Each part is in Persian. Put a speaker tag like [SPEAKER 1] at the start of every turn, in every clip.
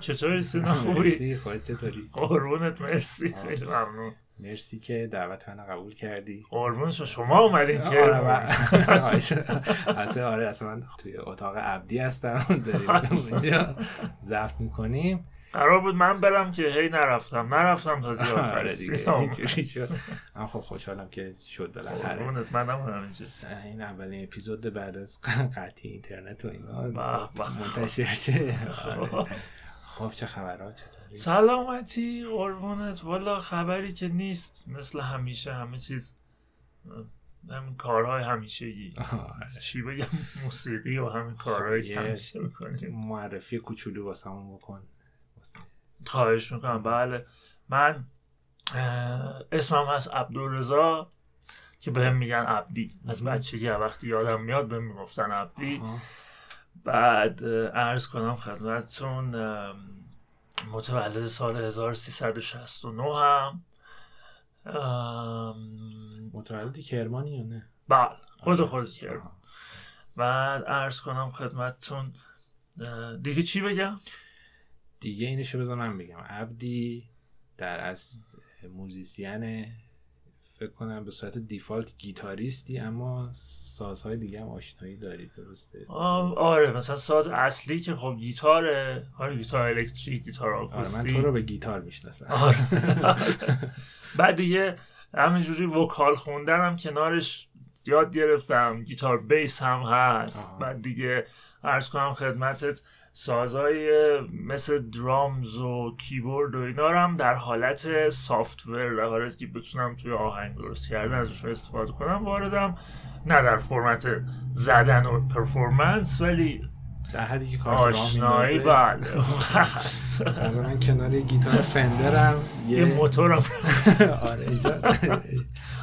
[SPEAKER 1] چطوری سینا خوبی؟
[SPEAKER 2] مرسی خودت چطوری؟
[SPEAKER 1] قربونت مرسی خیلی ممنون.
[SPEAKER 2] مرسی که دعوت منو قبول کردی.
[SPEAKER 1] قربون شما اومدین که.
[SPEAKER 2] آره من- حتی آره اصلا من توی اتاق عبدی هستم. داریم اونجا ضبط می‌کنیم.
[SPEAKER 1] قرار بود من برم که هی نرفتم نرفتم تا دیگه
[SPEAKER 2] آره دیگه. اینجوری شد. من خب خوشحالم که شد بالاخره.
[SPEAKER 1] قربونت منم همینجا
[SPEAKER 2] این اولین اپیزود بعد از قطعی اینترنت و اینا. منتشر شه. آره. خب چه چطوری؟
[SPEAKER 1] سلامتی قربونت. والا خبری که نیست. مثل همیشه همه چیز همین کارهای همیشگی. چی بگم؟ موسیقی و همین که
[SPEAKER 2] یه-
[SPEAKER 1] همیشه می‌کنیم
[SPEAKER 2] معرفی کوچولو واسمون بکن.
[SPEAKER 1] خواهش می‌کنم. بله. من اسمم هست عبدالرزا که بهم میگن عبدی. از. بچگی وقتی یادم میاد بهم می‌گفتن عبدی.
[SPEAKER 2] آها.
[SPEAKER 1] بعد عرض کنم خدمتتون متولد سال 1369 هم. ام،
[SPEAKER 2] متولدی کرمانی یا نه؟
[SPEAKER 1] بله خود خود کرد
[SPEAKER 2] آها.
[SPEAKER 1] بعد عرض کنم خدمتتون دیگه چی بگم؟
[SPEAKER 2] دیگه اینشو من بگم. عبدی در از موزیسین فکر کنم به صورت default گیتاریستی اما سازهای دیگه هم آشنایی داری درسته؟
[SPEAKER 1] آه، آره مثلا ساز اصلی که خب گیتاره. آره گیتار الکتریک گیتار
[SPEAKER 2] آره من
[SPEAKER 1] آکوستیک.
[SPEAKER 2] تو رو به گیتار می‌شناسم.
[SPEAKER 1] آره. بعد دیگه همینجوری vocal خوندنم کنارش یاد گرفتم. گیتار bass هم هست.
[SPEAKER 2] آها.
[SPEAKER 1] بعد دیگه عرض کنم خدمتت سازهای مثل drums و کیبورد و اینا رو هم در حالت software در حالتی که بتونم توی آهنگ درست کردن ازشون استفاده کنم واردم نه در فرمت زدن و performance ولی
[SPEAKER 2] در حدی که کارت راه
[SPEAKER 1] آشنایی بله.
[SPEAKER 2] آره، من کنار یه گیتار فندرم
[SPEAKER 1] یه موتورم.
[SPEAKER 2] آره اینجا.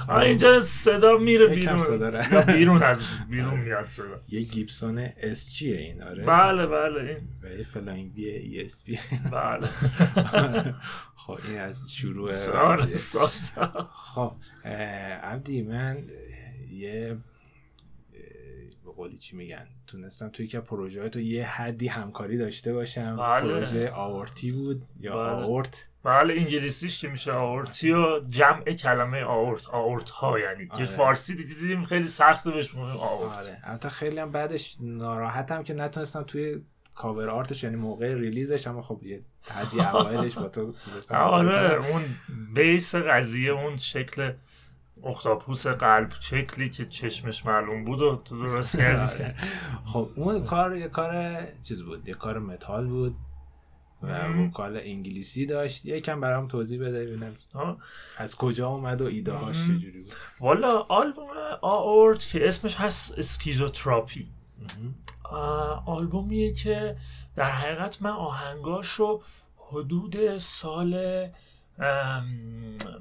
[SPEAKER 1] آه اینجا صدا میره بیرون. بیرون از بیرون میاد صدا.
[SPEAKER 2] یه Gibson SG ه این آره.
[SPEAKER 1] بله بله این.
[SPEAKER 2] و یه Flying V ESP
[SPEAKER 1] بله.
[SPEAKER 2] خب این از شروع
[SPEAKER 1] آره
[SPEAKER 2] خب عبدی من یه قولی چی میگن؟ تونستم توی که پروژه تو یه حدی همکاری داشته باشم.
[SPEAKER 1] بله.
[SPEAKER 2] پروژه آورتی بود یا
[SPEAKER 1] بله.
[SPEAKER 2] آورت؟
[SPEAKER 1] بله انگلیسیش که میشه Aortae و جمع کلمه آورت آورت ها یعنی. که
[SPEAKER 2] آره.
[SPEAKER 1] فارسی دیدی دیدیم خیلی سخته بهش میگیم آورت.
[SPEAKER 2] آره. البته خیلی هم بعدش ناراحتم که نتونستم توی cover art ش یعنی موقع release ش اما خب یه حدی اوایلش با تو
[SPEAKER 1] آره اون base قضیه اون شکل اختاپوس قلب شکلی که چشمش معلوم بود و تو درست کردی
[SPEAKER 2] آره. خب اون کار یه کار چیز بود یه کار متال بود و
[SPEAKER 1] مم.
[SPEAKER 2] vocal انگلیسی داشت یکم برام توضیح بده ببینم. از کجا اومد و ایده هاش. چجوری بود
[SPEAKER 1] والا آلبوم آورت که اسمش هست اسکیزوتراپی آلبومیه که در حقیقت من آهنگاش رو حدود سال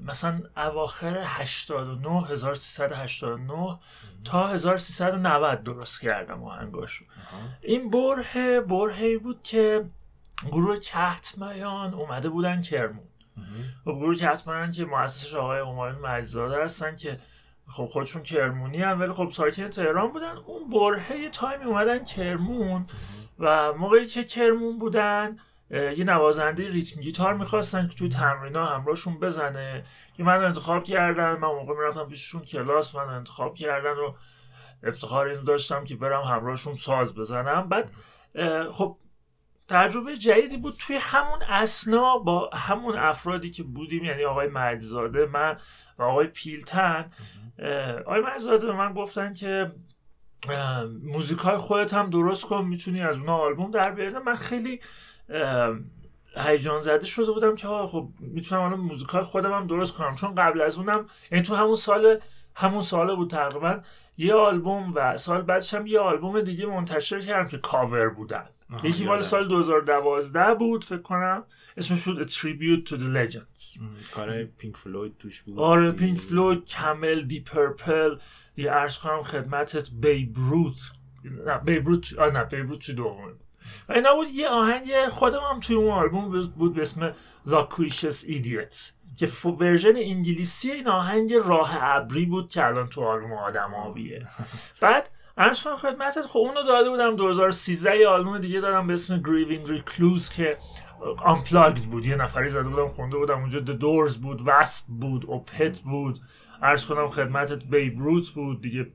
[SPEAKER 1] مثلا اواخر 89 1389 تا 1390 درست کردم آهنگاش رو
[SPEAKER 2] آها.
[SPEAKER 1] این بره برهی بود که گروه کهتمیان اومده بودن کرمون. و گروه کتمنن که مؤسسش آقای همایون مجزاده هستن که خب خودشون کرمونی هم ولی خب ساکن تهران بودن. اون برهه یه تایمی اومدن کرمون و موقعی که کرمون بودن یه نوازنده ریتم گیتار می‌خواستن که توی تمرینا همراهشون بزنه که من انتخاب کردن من موقع می‌رفتم پیششون کلاس من انتخاب کردن و افتخار اینو داشتم که برم همراهشون ساز بزنم. بعد خب تجربه جدیدی بود توی همون اسنا با همون افرادی که بودیم یعنی آقای مجزاده من و آقای پیلتن. آقای مجزاده به من گفتن که اه، موزیکای خودت هم درست کن می‌تونی از اونها آلبوم در بیاری. من خیلی هیجان زده شده بودم که خب می‌تونم الان موزیکای خودم هم درست کنم. چون قبل از اونم یعنی تو همون سال همون ساله بود تقریبا یه آلبوم و سال بعدش هم یه آلبوم دیگه منتشر کردم که کاور بودن. یکی مال. سال 2012 بود فکر کنم. اسمش شد Tribute to the Legends.
[SPEAKER 2] کار Pink Floyd توش بود.
[SPEAKER 1] آره Pink Floyd Camel Deep Purple. یه عرض کنم خدمتت بیبروت نه بیبروت آه نه بیبروت تو دومه و اینا بود یه آهنگ خودم هم توی اون آلبوم بود به اسم Loquacious Idiot که version انگلیسی این آهنگ راه ابری بود که الان تو آلبوم آدم آبیه بعد کنم خدمتت خب اونو داده بودم 2013 یه آلبوم دیگه دادم به اسم Grieving Recluse که آنپلاگد بود. یه نفری زده بودم خونده بودم. اونجا The Doors بود وسپ بود اوپت بود. عرض کنم خدمتت بیب روت بود دیگه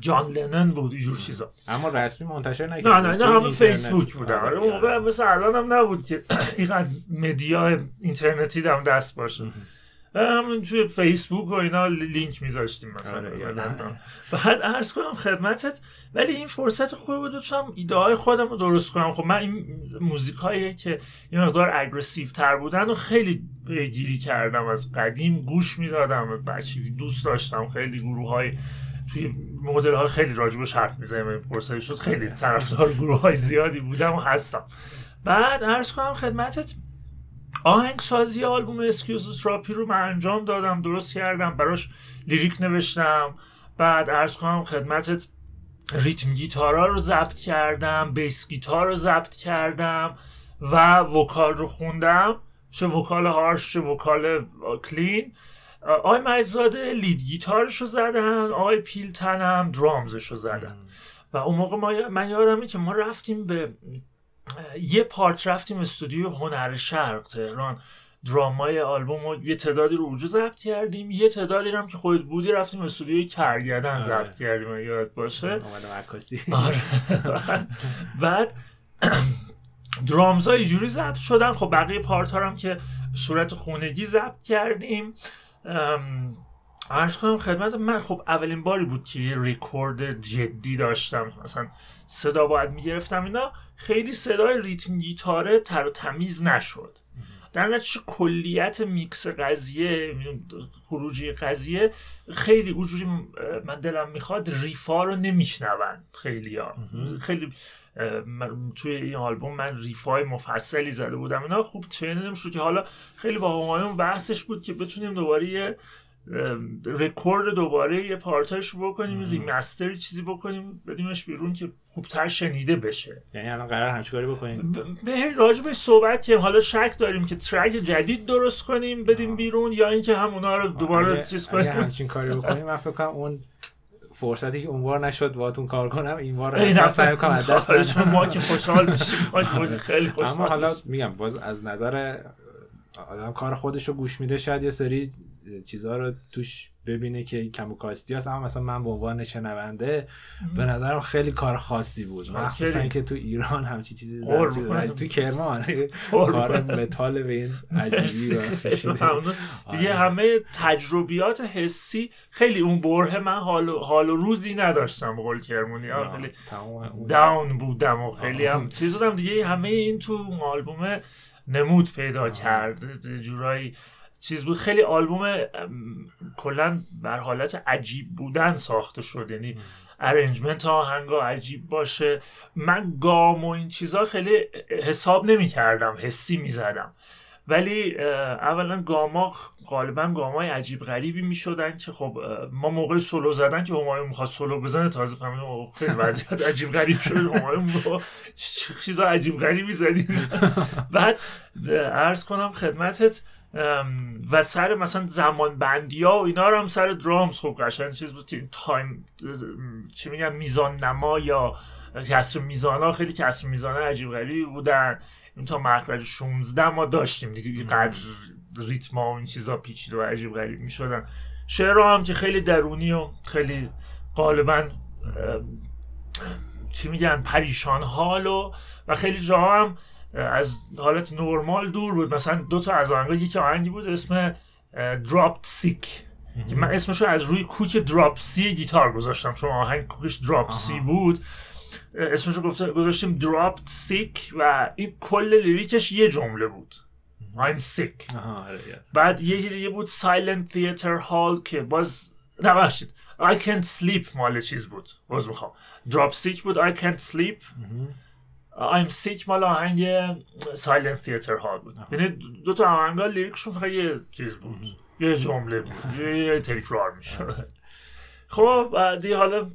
[SPEAKER 1] جان لنن بود اینجور چیزا.
[SPEAKER 2] اما رسمی منتشر نکرد
[SPEAKER 1] نه نه نه همه. فیسبوک بودن
[SPEAKER 2] آره،
[SPEAKER 1] آره اون موقع
[SPEAKER 2] آره.
[SPEAKER 1] مثل الان هم نبود که اینقدر مدیا اینترنتی دم دست باشه. همون توی فیسبوک و اینا لینک میذاشتیم مثلا.
[SPEAKER 2] آره،
[SPEAKER 1] یادم. بعد عرض کنم خدمتت ولی این فرصت خوبی بود تونستم ایده های خودم رو درست کنم. خب من این موزیک هایی که یه مقدار aggressive تر بودن و خیلی پیگیری کردم. از قدیم گوش می‌دادم بچگی دوست داشتم. خیلی گروه های توی مدل ها خیلی راجبش حرف می‌زنیم. این فرصت شد خیلی طرفدار گروه های زیادی بودم و هستم. بعد عرض کنم خدمتت آهنگسازی آلبوم Excuse Therapy رو من انجام دادم درست کردم براش lyric نوشتم. بعد عرض کنم خدمتت ریتم گیتارا رو ضبط کردم bass گیتار رو ضبط کردم و vocal رو خوندم. چه vocal harsh چه vocal clean. آقای مجزاده lead گیتارش رو زدن آقای پیلتن هم drums ش رو زدن. و اون موقع ما من یادمه که ما رفتیم به یه part رفتیم استودیو هنر شرق تهران. درامای آلبوم رو یه تعدادی رو اونجا ضبط کردیم. یه تعدادی هم که خودت بودی رفتیم استودیوی کرگدن
[SPEAKER 2] آره.
[SPEAKER 1] ضبط کردیم اگه یاد باشه.
[SPEAKER 2] عکاسی.
[SPEAKER 1] آره. بعد درامز ها اینجوری ضبط شدن. خب بقیه پارت ها هم که صورت خونگی ضبط کردیم. عرض کنم خدمت من خب اولین باری بود که یه ریکورد جدی داشتم. مثلا صدا باید می‌گرفتم اینا خیلی صدای ریتم گیتاره تر و تمیز نشد. در نتیجه کلیت میکس قضیه خروجی قضیه خیلی اونجوری من دلم می‌خواد riff ا رو نمیشنون خیلی ها خیلی توی این آلبوم من riff ای مفصلی زده بودم. اینا خوب چنینم شد که حالا خیلی با همایون بحثش بود که بتونیم دوباره یه رکورد دوباره یه part ایش رو بکنیم remaster ی چیزی بکنیم بدیمش بیرون که خوبتر شنیده بشه.
[SPEAKER 2] یعنی الان قرار همچین کاری بکنیم؟
[SPEAKER 1] به راجبش صحبت کنیم حالا شک داریم که ترک جدید درست کنیم بدیم بیرون یا اینکه همونا رو دوباره
[SPEAKER 2] اگه-
[SPEAKER 1] چیز
[SPEAKER 2] اگه
[SPEAKER 1] کنیم.
[SPEAKER 2] همچین کاری بکنیم من فکر کنم اون فرصتی که اونوار نشد باهاتون کار کنم این بار سعی کنم از دست.
[SPEAKER 1] ما که خوشحال میشیم. خیلی خوشحال
[SPEAKER 2] اما حالا. میگم باز از نظر آدم کار خودش رو گوش میده شاید یه سری چیزها رو توش ببینه که کم و کاستی هست اما مثلا من به عنوان شنونده به نظرم خیلی کار خاصی بود مخصوصا
[SPEAKER 1] خیلی.
[SPEAKER 2] که تو ایران همچی چیزی
[SPEAKER 1] قربونت.
[SPEAKER 2] تو کرمان. کار متال به این عجیبی.
[SPEAKER 1] دیگه
[SPEAKER 2] آره.
[SPEAKER 1] همه تجربیات حسی خیلی اون بره من حال و, حال و روزی نداشتم به قول کرمونی خیلی داون بودم و خیلی. هم چیز بودم دیگه همه این تو آلبوم نمود پیدا کرد جورایی چیز بود. خیلی آلبوم کلا بر حالت عجیب بودن ساخته شد. یعنی ارنجمنت آهنگا عجیب باشه. من گام و این چیزا خیلی حساب نمی کردم حسی می زدم ولی اولا گاما غالبا گامای عجیب غریبی می شدن که خب ما موقع سولو زدن که همایون می‌خواست سولو بزنه تازه فهمیدم اوه، خیلی وضعیت عجیب غریب شد همایون چیزا عجیب غریبی زدیم. بعد عرض کنم خدمتت و سر مثلا زمان بندی ها و اینا رو هم سر درامز. خب قشنگ چیز بود تایم چی میگن میزان نما یا کسر میزان ها خیلی کسر میزان عجیب غریبی بودن. این تا مخرج 16 ما داشتیم دیگه قدر ریتم ها و این چیزا پیچیده و عجیب غریب می‌شدن. شعرها هم که خیلی درونی و خیلی غالبا چی میگن پریشان حال و و خیلی جاها هم از حالت نرمال دور بود. مثلا دو تا از آهنگا یکی آهنگی بود اسم Drop Sick که من اسمشو از روی کوک Drop C گیتار گذاشتم. چون آهنگ کوکش Drop C بود. اسمشو گفته گذاشتیم Drop Sick و این کل lyric ش یه جمله بود. I'm sick.
[SPEAKER 2] آره،.
[SPEAKER 1] بعد یکی دیگه بود Silent Theater Hall که باز نباشید I can't sleep مال چیز بود. باز می‌خوام. Drop Sick بود I can't sleep. I'm sick مال آهنگ Silent Theater Hall بود. یعنی دو تا آهنگا لیریکشون فقط یه چیز بود. یه جمله بود. یه, تکرار می‌شد. خب بعدی حالا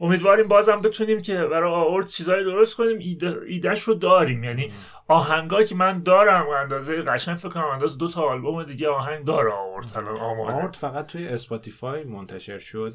[SPEAKER 1] امیدواریم بازم بتونیم که برای آورد چیزایی درست کنیم. ایده ایدهش رو داریم. یعنی آهنگایی که من دارم اندازه قشنگ فکر کنم اندازه دو تا آلبوم دیگه آهنگ داره آورد. الان آماده.
[SPEAKER 2] آورد فقط توی Spotify منتشر شد.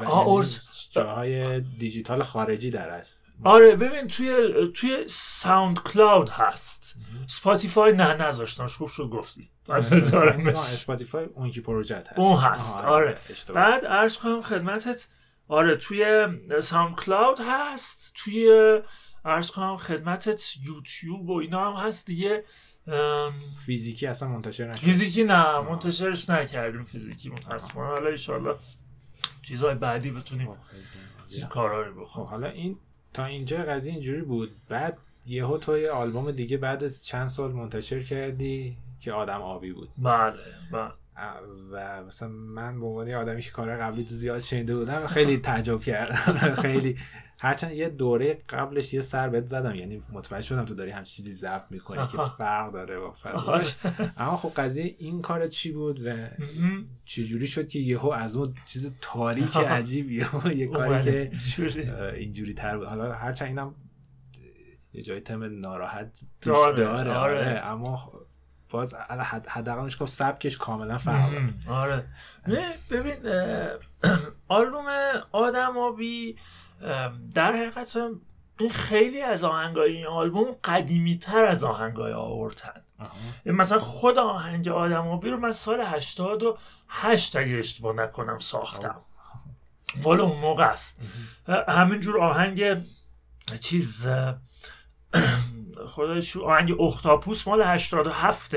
[SPEAKER 2] و
[SPEAKER 1] آورد.
[SPEAKER 2] جاهای دیجیتال خارجی در است.
[SPEAKER 1] آره ببین توی توی SoundCloud هست Spotify نه نذاشتمش خوب شد گفتی.
[SPEAKER 2] Spotify اون یکی پروژت هست.
[SPEAKER 1] اون هست، آره.
[SPEAKER 2] اشتباه.
[SPEAKER 1] بعد عرض کنم خدمتت آره توی SoundCloud هست توی عرض کنم خدمتت یوتیوب و اینا هم هست دیگه. ام،
[SPEAKER 2] فیزیکی اصلا منتشر نشد.
[SPEAKER 1] فیزیکی نه منتشرش نکردیم فیزیکی متاسفانه حالا ایشالله چیزهای بعدی بتونیم. کارهایی
[SPEAKER 2] خب
[SPEAKER 1] بکنیم
[SPEAKER 2] حالا این تا اینجا قضیه اینجوری بود. بعد یهو تو یه آلبوم دیگه بعد چند سال منتشر کردی که آدم آبی بود.
[SPEAKER 1] بله بله.
[SPEAKER 2] و مثلا من به عنوان آدمی که کارهای قبلی تو زیاد شنیده بودم خیلی تعجب کردم خیلی هرچند یه دوره قبلش یه سر بهت زدم یعنی متوجه شدم تو داری هم چیزی ضبط می‌کنی که. فرق داره با
[SPEAKER 1] آره.
[SPEAKER 2] فرق اما خب قضیه این کار چی بود و. چجوری شد که یهو از اون چیز تاریک. عجیب یهو یه کاری. که اینجوری تر بود حالا هرچند اینم یه جای تم ناراحت
[SPEAKER 1] داره،
[SPEAKER 2] داره,
[SPEAKER 1] آره.
[SPEAKER 2] آره. اما خب باز حد- حد- حداقل میشه گفت سبکش کاملا فرق.
[SPEAKER 1] آره. نه ببین آلبوم آدم آبی در حقیقت این خیلی از آهنگای این آلبوم قدیمی تر از آهنگای آورتن.
[SPEAKER 2] آها.
[SPEAKER 1] مثلا خود آهنگ آدم آبی رو من سال 88 اگه اشتباه نکنم ساختم. مال اون موقع است. همینجور آهنگ چیز شو آهنگ اختاپوس مال 87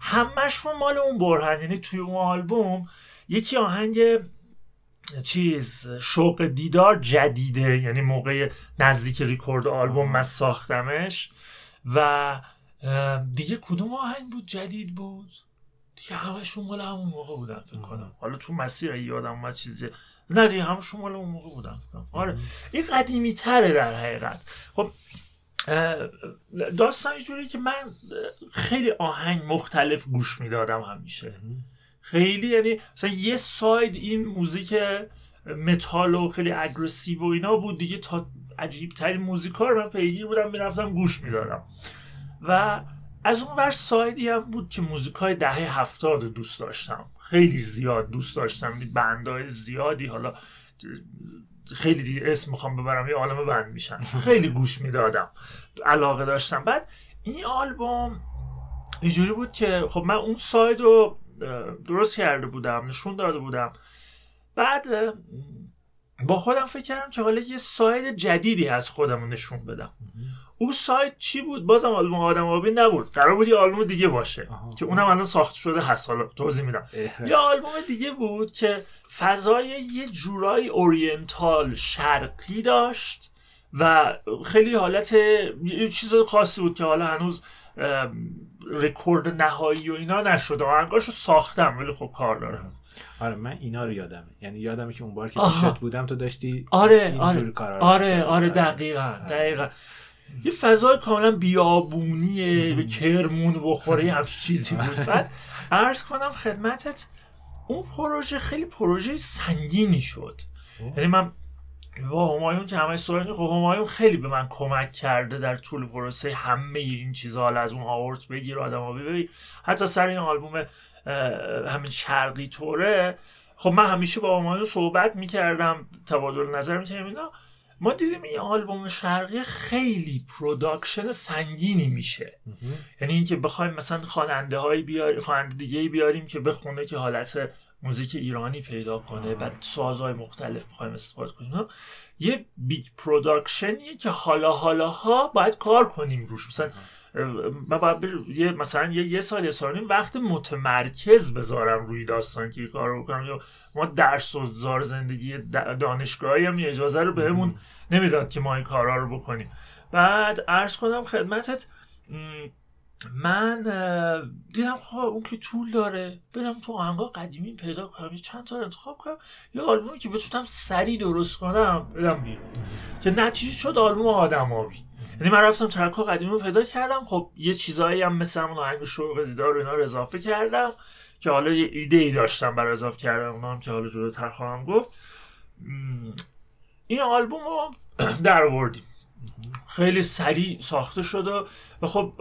[SPEAKER 1] همشون مال اون برهن. یعنی توی اون آلبوم یکی آهنگ چیز شوق دیدار جدیده. یعنی موقع نزدیک ریکورد آلبوم من ساختمش. و دیگه کدوم آهنگ بود جدید بود؟ دیگه همشون مال همون موقع بودن فکر کنم. حالا تو مسیر یادم اومد چیزی نه دیگه همشون مال اون موقع بودن فکر کنم. آره. این قدیمی تره در حقیقت. خب داستان اینجوریه که من خیلی آهنگ مختلف گوش می‌دادم همیشه. خیلی یعنی مثلا یه side این موزیک متال و خیلی aggressive و اینا بود دیگه تا عجیب ترین موزیکا من پیگیر بودم می‌رفتم گوش می‌دادم. و از اون ور side ی هم بود که موزیکای دهه هفتاد دوست داشتم. خیلی زیاد دوست داشتم. band های زیادی حالا خیلی دیگه اسم می‌خوام ببرم یه عالم band میشن. خیلی گوش می‌دادم علاقه داشتم. بعد این آلبوم اینجوری بود که خب من اون side رو درست کرده بودم نشون داده بودم. بعد با خودم فکر کردم که حالا یه side جدیدی از خودم نشون بدم. اون side چی بود؟ بازم آلبوم آدم آبی نبود. قرار بود یه آلبوم دیگه باشه
[SPEAKER 2] آها.
[SPEAKER 1] که اونم الان ساخته شده هست. حالا توضیح میدم. یه آلبوم دیگه بود که فضای یه جورایی oriental شرقی داشت و خیلی حالت یه چیز خاصی بود که حالا هنوز رکورد نهایی و اینا نشده آهنگاشو ساختم ولی خب کار دارم.
[SPEAKER 2] آره من اینا رو یادمه. یعنی یادمه که اون بار که. پیشت بودم تو داشتی
[SPEAKER 1] آره آره.
[SPEAKER 2] کارا رو
[SPEAKER 1] آره
[SPEAKER 2] می‌کردی.
[SPEAKER 1] آره دقیقا دقیقا. یه فضای کاملا بیابونیه به کرمون بخوره یه همچین چیزی بود. بعد عرض کنم خدمتت اون پروژه خیلی پروژه سنگینی شد. یعنی من با همایون که همه صحبت خب همایون خیلی به من کمک کرده در طول پروسه همه این چیزها حالا از اون آورت بگیر آدم آبی بگیر حتی سر این آلبوم همین شرقی طوره. خب من همیشه با همایون صحبت می‌کردم تبادل نظر می‌کردم اینا. ما دیدیم این آلبوم شرقی خیلی production سنگینی میشه. یعنی اینکه بخوایم مثلا خواننده هایی بیاریم خواننده دیگه بیاریم که بخونه که حالت موزیک ایرانی پیدا کنه
[SPEAKER 2] آه.
[SPEAKER 1] بعد سازهای مختلف بخوایم استفاده کنیم یه big production یه که حالا حالا ها باید کار کنیم روش مثلا من باید بر- یه مثلا یه, یه سال یه سال نیم وقت متمرکز بذارم روی داستان که کار رو بکنم. یا ما درس و زار زندگی دانشگاهی هم اجازه رو بهمون نمی‌داد که ما این کارا رو بکنیم. بعد عرض کنم خدمتت من دیدم خب اون که طول داره. برم تو آهنگا قدیمی پیدا کنم یه چند تا انتخاب کنم. یه آلبومی که بتونم سریع درست کنم بدم بیرون. که نتیجه شد آلبوم آدم آبی یعنی من رفتم ترک قدیمی رو پیدا کردم. خب یه چیزایی هم مثل همون آهنگ شوق دیدار اینا رو اضافه کردم که حالا یه ایده ای داشتم برای اضافه کردن. اونا هم که حالا جلوتر خواهم گفت. این آلبوم رو در آوردیم. خیلی سریع ساخته شد و خب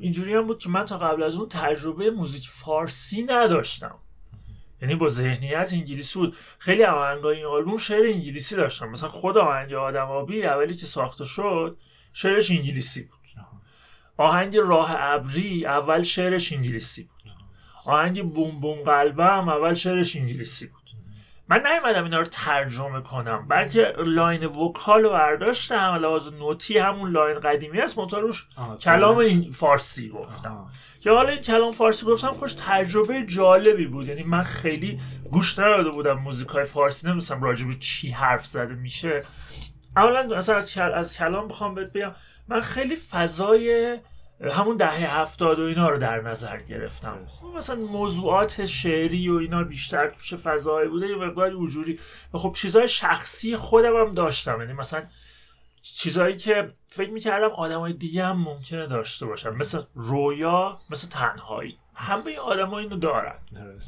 [SPEAKER 1] اینجوری هم بود که من تا قبل از اون تجربه موزیک فارسی نداشتم. یعنی با ذهنیت انگلیسی بود. خیلی آهنگای این آلبوم شعر انگلیسی داشتم. مثلا خود آهنگ آدم آبی اولی که ساخته شد شعرش انگلیسی بود. آهنگ راه ابری اول شعرش انگلیسی بود. آهنگ بوم بوم قلبم اول شعرش انگلیسی بود. من نیومدم اینا رو ترجمه کنم بلکه line vocal رو برداشتم لحاظ نوتی همون line قدیمی است منتها روش کلام این فارسی گفتم. که حالا این کلام فارسی گفتم خوش تجربه جالبی بود یعنی من خیلی گوش نداده بودم موزیکای فارسی نمی‌دونستم راجب چی حرف زده میشه. اولا مثلا از, از کلام بخوام بهت بگم من خیلی فضای همون دهه هفتاد و اینا رو در نظر گرفتم. مثلا موضوعات شعری و اینا بیشتر توش فضایی بوده یه مقداری وجودی و خب چیزهای شخصی خودم هم داشتم. یعنی مثلا چیزهایی که فکر می‌کردم های دیگه هم ممکنه داشته باشن. مثل رویا مثل تنهایی. همه آدم ها اینو دارن.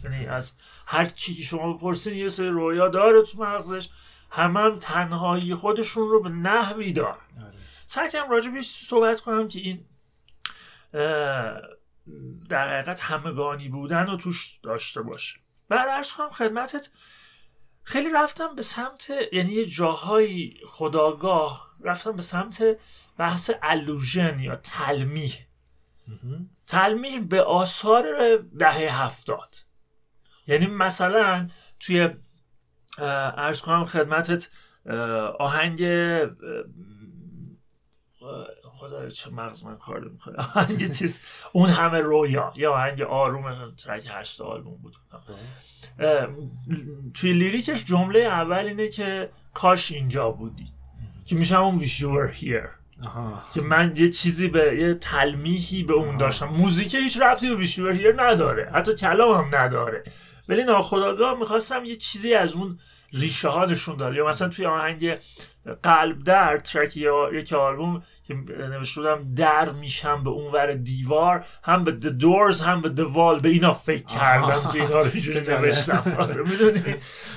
[SPEAKER 1] یعنی از هر چی که شما بپرسین یه سری رویا داره تو مغزش همه هم تنهایی خودشون رو به نحوی دارن. آره. سعی کنم راجع صحبت کنم که این در حقیقت همگانی بودن رو توش داشته باشه. بعد ارز کنم خدمتت خیلی رفتم به سمت یعنی یه جاهای خداگاه رفتم به سمت بحث الوژن یا تلمیح. تلمیح به آثار دهه هفتاد. یعنی مثلا توی ارز کنم خدمتت آهنگ خدا چه مغز من کار می‌کنه آهنگ چیز اون همه رویا یا آهنگ آروم ترک هشت آلبوم بود. توی لیریکش جمله اول اینه که کاش اینجا بودی. که میشه اون wish you were here که من یه چیزی به یه تلمیحی به اون داشتم. موزیک هیچ رفتی به wish you were here نداره. حتی کلام هم نداره. ولی ناخداگاه می‌خواستم یه چیزی از اون ریشه ها نشون داد یا مثلا توی آهنگ قلب در ترک یا یک آلبوم که نوشته بودم در میشم به اونور دیوار هم به The Doors هم به The Wall. به اینا فکر کردم که اینا رو نوشتم. آره، می‌دونی؟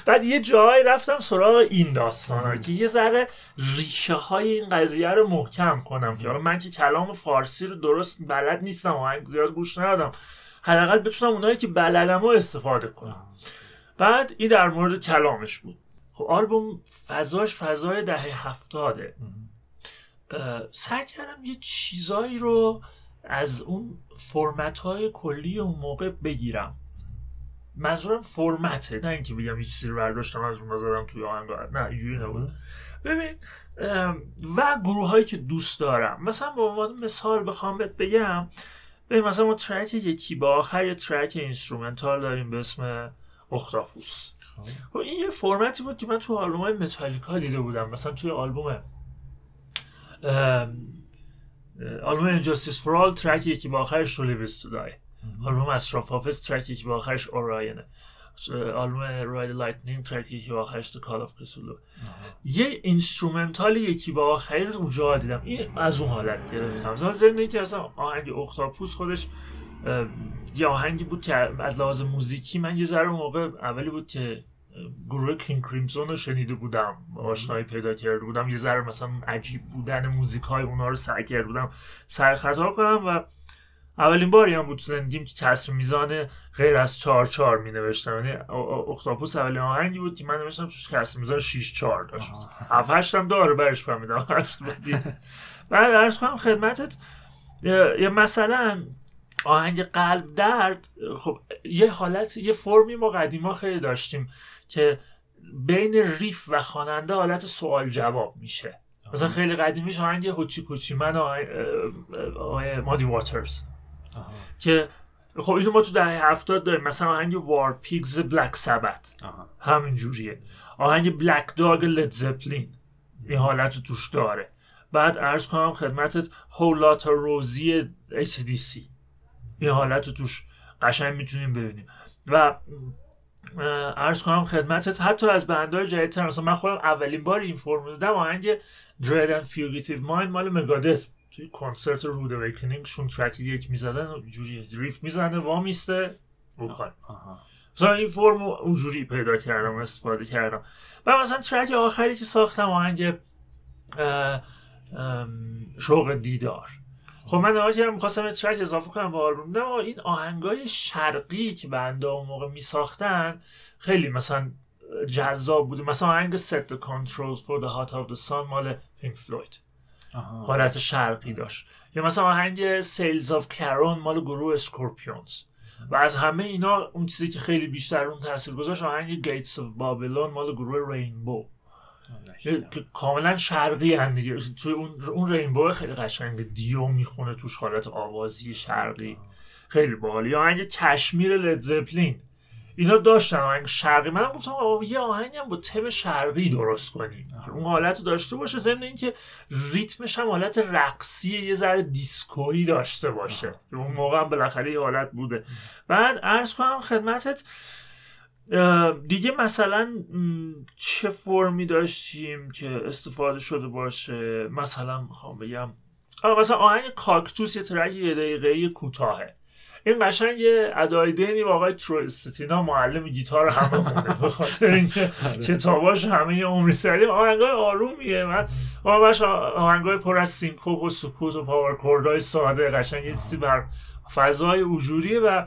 [SPEAKER 1] بعد یه جایی رفتم سراغ این داستان ها که یه ذره ریشه های این قضیه رو محکم کنم که من که کلام فارسی رو درست بلد نیستم و زیاد گوش ندادم حداقل بتونم اونایی که بلدم رو استفاده کنم. بعد این در مورد کلامش بود. خب آلبوم فضاش فضای دهه هفتاده. سعی کردم یه چیزایی رو از اون فرمت های کلی اون موقع بگیرم. منظورم فرمته نه اینکه بگم یه چیزی رو برداشتم از اون نظرم توی آهنگ نه اینجوری نبود. ببین و گروه هایی که دوست دارم. مثلا به عنوان مثال بخوام بهت بگم ببین مثلا ما track یکی با آخر یه track instrumental داریم به اسم اختاپوس خب. این یه فرمتی بود که من تو آلبوم های متالیکا دیده بودم. مثلا توی آلبوم آلبوم And Justice for All track یکی با آخرش To Live Is to Die آلبوم Master of Puppets track یکی با آخرش Orion ه آلبوم Ride the Lightning track یکی با آخرش The Call of Ktulu یه instrumental یکی با آخری رو اونجا دیدم. این از اون حالت گرفتم. زمان ضمن که اصلا آهنگ اختاپوس خودش یه آهنگی بود که از لحاظ موزیکی من یه ذره موقع اولی بود که گروه King Crimson رو شنیده بودم آشنایی پیدا کرده بودم. یه ذره مثلا عجیب بودن موزیک های اونا رو سعی کرده بودم سعی خطا کنم و اولین باری هم بود تو زندگیم که کسر میزان غیر از چهار چهار می نوشتم یعنی اختاپوس اولین آهنگی بود که من نوشتم توش کسر میزان 6 4 داشت. هفت هشتم داره برش فهمیدم بعد ارز کنم خدمتت یه مثلا آهنگ قلب درد خب یه حالت یه فرمی ما قدیما خیلی داشتیم که بین ریف و خواننده حالت سوال جواب میشه. مثلا خیلی قدیمیش آهنگ هوچی کوچی من آهنگ مادی واترز. که خب اینو ما تو دهه هفتاد داریم. مثلا آهنگ وار پیگز بلک سبت. همین جوریه. آهنگ بلک داگ لد زپلین. این حالت توش داره. بعد ارز کنم خدمتت هولات روزی ACDC این حالت رو توش قشنگ می‌تونیم ببینیم. و ارز کنم خدمتت حتی از بندهای جدیدتر مثلا من خودم اولین بار این فرم دادم آهنگ Dread and Fugitive Mind مال Megadeth توی کنسرت Rude Awakening شون track یک می‌زدن جوری riff می‌زنه وا میسته vocal مثلا این فرم اونجوری پیدا کردم استفاده کردم. و مثلا track آخری که ساختم آهنگ شوق دیدار. خب من نگاه کردم می‌خواستم یه track اضافه کنم به آلبوم. دیدم این آهنگای شرقی که band های اون موقع میساختن خیلی مثلا جذاب بوده مثلا آهنگ Set the Controls for the Heart of the Sun مال Pink Floyd حالت شرقی داشت. یا مثلا آهنگ Sails of Charon مال گروه Scorpions و از همه اینا اون چیزی که خیلی بیشتر اون تاثیر گذاشت آهنگ Gates of Babylon مال گروه Rainbow که کاملا شرقی هم دیگه. توی اون اون Rainbow خیلی قشنگ Dio می‌خونه توش حالت آوازی شرقی. خیلی باحال یا آهنگ Kashmir Led Zeppelin اینا داشتن آهنگ شرقی. منم گفتم یه آهنگ هم با تم شرقی درست کنیم. اون حالت رو داشته باشه ضمن اینکه ریتمش هم حالت رقصی یه ذره دیسکویی داشته باشه. اون موقع هم بالاخره یه حالت بوده. بعد عرض کنم خدمتت دیگه مثلا چه فرمی داشتیم که استفاده شده باشه؟ مثلا می‌خوام بگم. مثلا آهنگ کاکتوس یه ترک یه دقیقه کوتاهه. این قشنگ یه ادای دینی آقای تروستینا معلم گیتار همه به خاطر اینکه آره. کتاباش همه عمری سریم آهنگای آرومیه. من آهنگاش آهنگای پر از سینکوپ و سکوت و پاور کوردای ساده. قشنگ یه چیزی بر فضای وجوریه و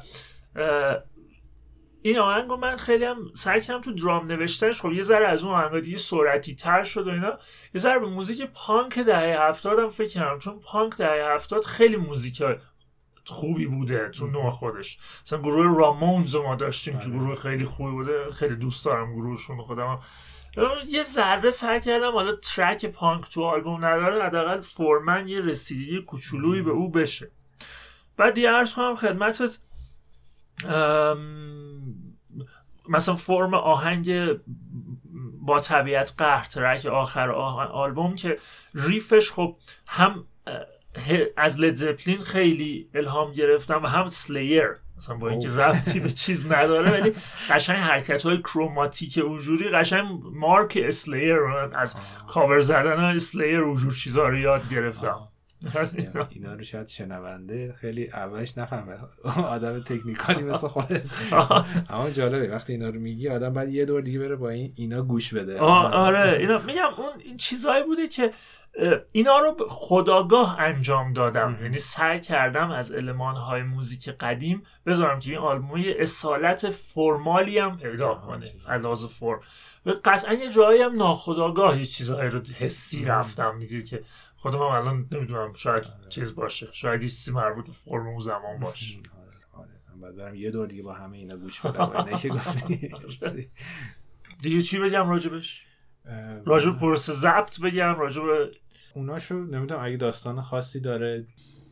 [SPEAKER 1] این آهنگ رو من خیلی هم سعی کردم تو درام نوشتنش خب یه ذره از اون آهنگ دیگه سرعتی تر شد و اینا. یه ذره به موزیک پانک دهه هفتاد هم فکر کردم چون پانک دهه هفتاد خیلی موزیک خوبی بوده تو نوع خودش. مثلا گروه رامونز ما داشتیم که بله. گروه خیلی خوبی بوده خیلی دوست دارم گروهشون خودم یه ذره سعی کردم حالا ترک پانک تو آلبوم نداره حداقل فورمن یه رسیدگی کوچولویی به او بشه. بعد یه عرض کنم خدمتت مثلا فرم آهنگ با طبیعت قهر ترک آخر آلبوم که riff ش خب هم از Led Zeppelin خیلی الهام گرفتم و هم Slayer. مثلا با اینکه ربطی به چیز نداره ولی قشنگ حرکت های chromatic اونجوری قشنگ مارک Slayer از کاور زدن های Slayer اونجور چیزا رو یاد گرفتم.
[SPEAKER 2] اینا رو شاید شنونده خیلی اولش نفهمه. آدم technical ی مثل خود اما جالبه وقتی اینا رو میگی آدم بعد یه دور دیگه بره با این اینا گوش بده.
[SPEAKER 1] آره. اینا میگم اون این چیزهایی بوده که اینا رو خداگاه انجام دادم. یعنی سعی کردم از علمان های موزیک قدیم بذارم که این آلبوم یه اصالت فرمالی هم پیدا کنه. از فرم. قطعا یه جایی هم ناخداگاه یه چیزهایی رو حسی رفتم. دیگه که خودم هم الان نمی‌دونم شاید آره. چیز باشه. شاید یه چیزی مربوط به فرم اون زمان باشه.
[SPEAKER 2] آره، آره. بعد برم یه دور دیگه با همه اینا گوش بدم.
[SPEAKER 1] دیگه چی بگم راجبش؟ راجب پروسه ضبط بگم راجب
[SPEAKER 2] اوناشو نمی‌دونم اگه داستان خاصی داره.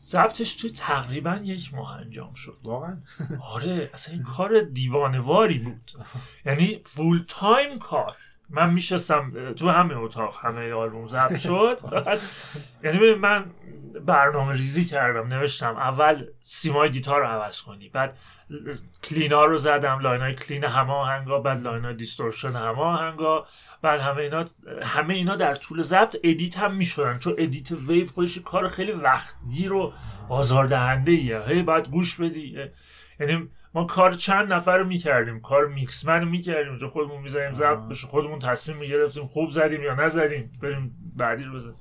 [SPEAKER 1] ضبطش توی تقریبا یک ماه انجام شد.
[SPEAKER 2] واقعا؟
[SPEAKER 1] آره اصلا این کار دیوانواری بود. یعنی فول تایم کار. من میشستم تو همه اتاق همه آلبوم ضبط شد. یعنی من برنامه ریزی کردم نوشتم اول سیمای گیتار رو عوض کنی بعد clean ا رو زدم line های clean همه آهنگا بعد line های distortion همه آهنگا بعد همه اینا همه اینا در طول ضبط edit هم می‌شدن. چون edit ویو خودش کار خیلی وقتگیر و آزاردهنده ایه هی بعد گوش بدی. یعنی ما کار چند نفر رو می‌کردیم کار mix man رو می‌کردیم. اونجا خودمون می‌زنیم ضبط بشه. خودمون تصمیم می‌گرفتیم خوب زدیم یا نزدیم بریم بعدی رو بزنیم.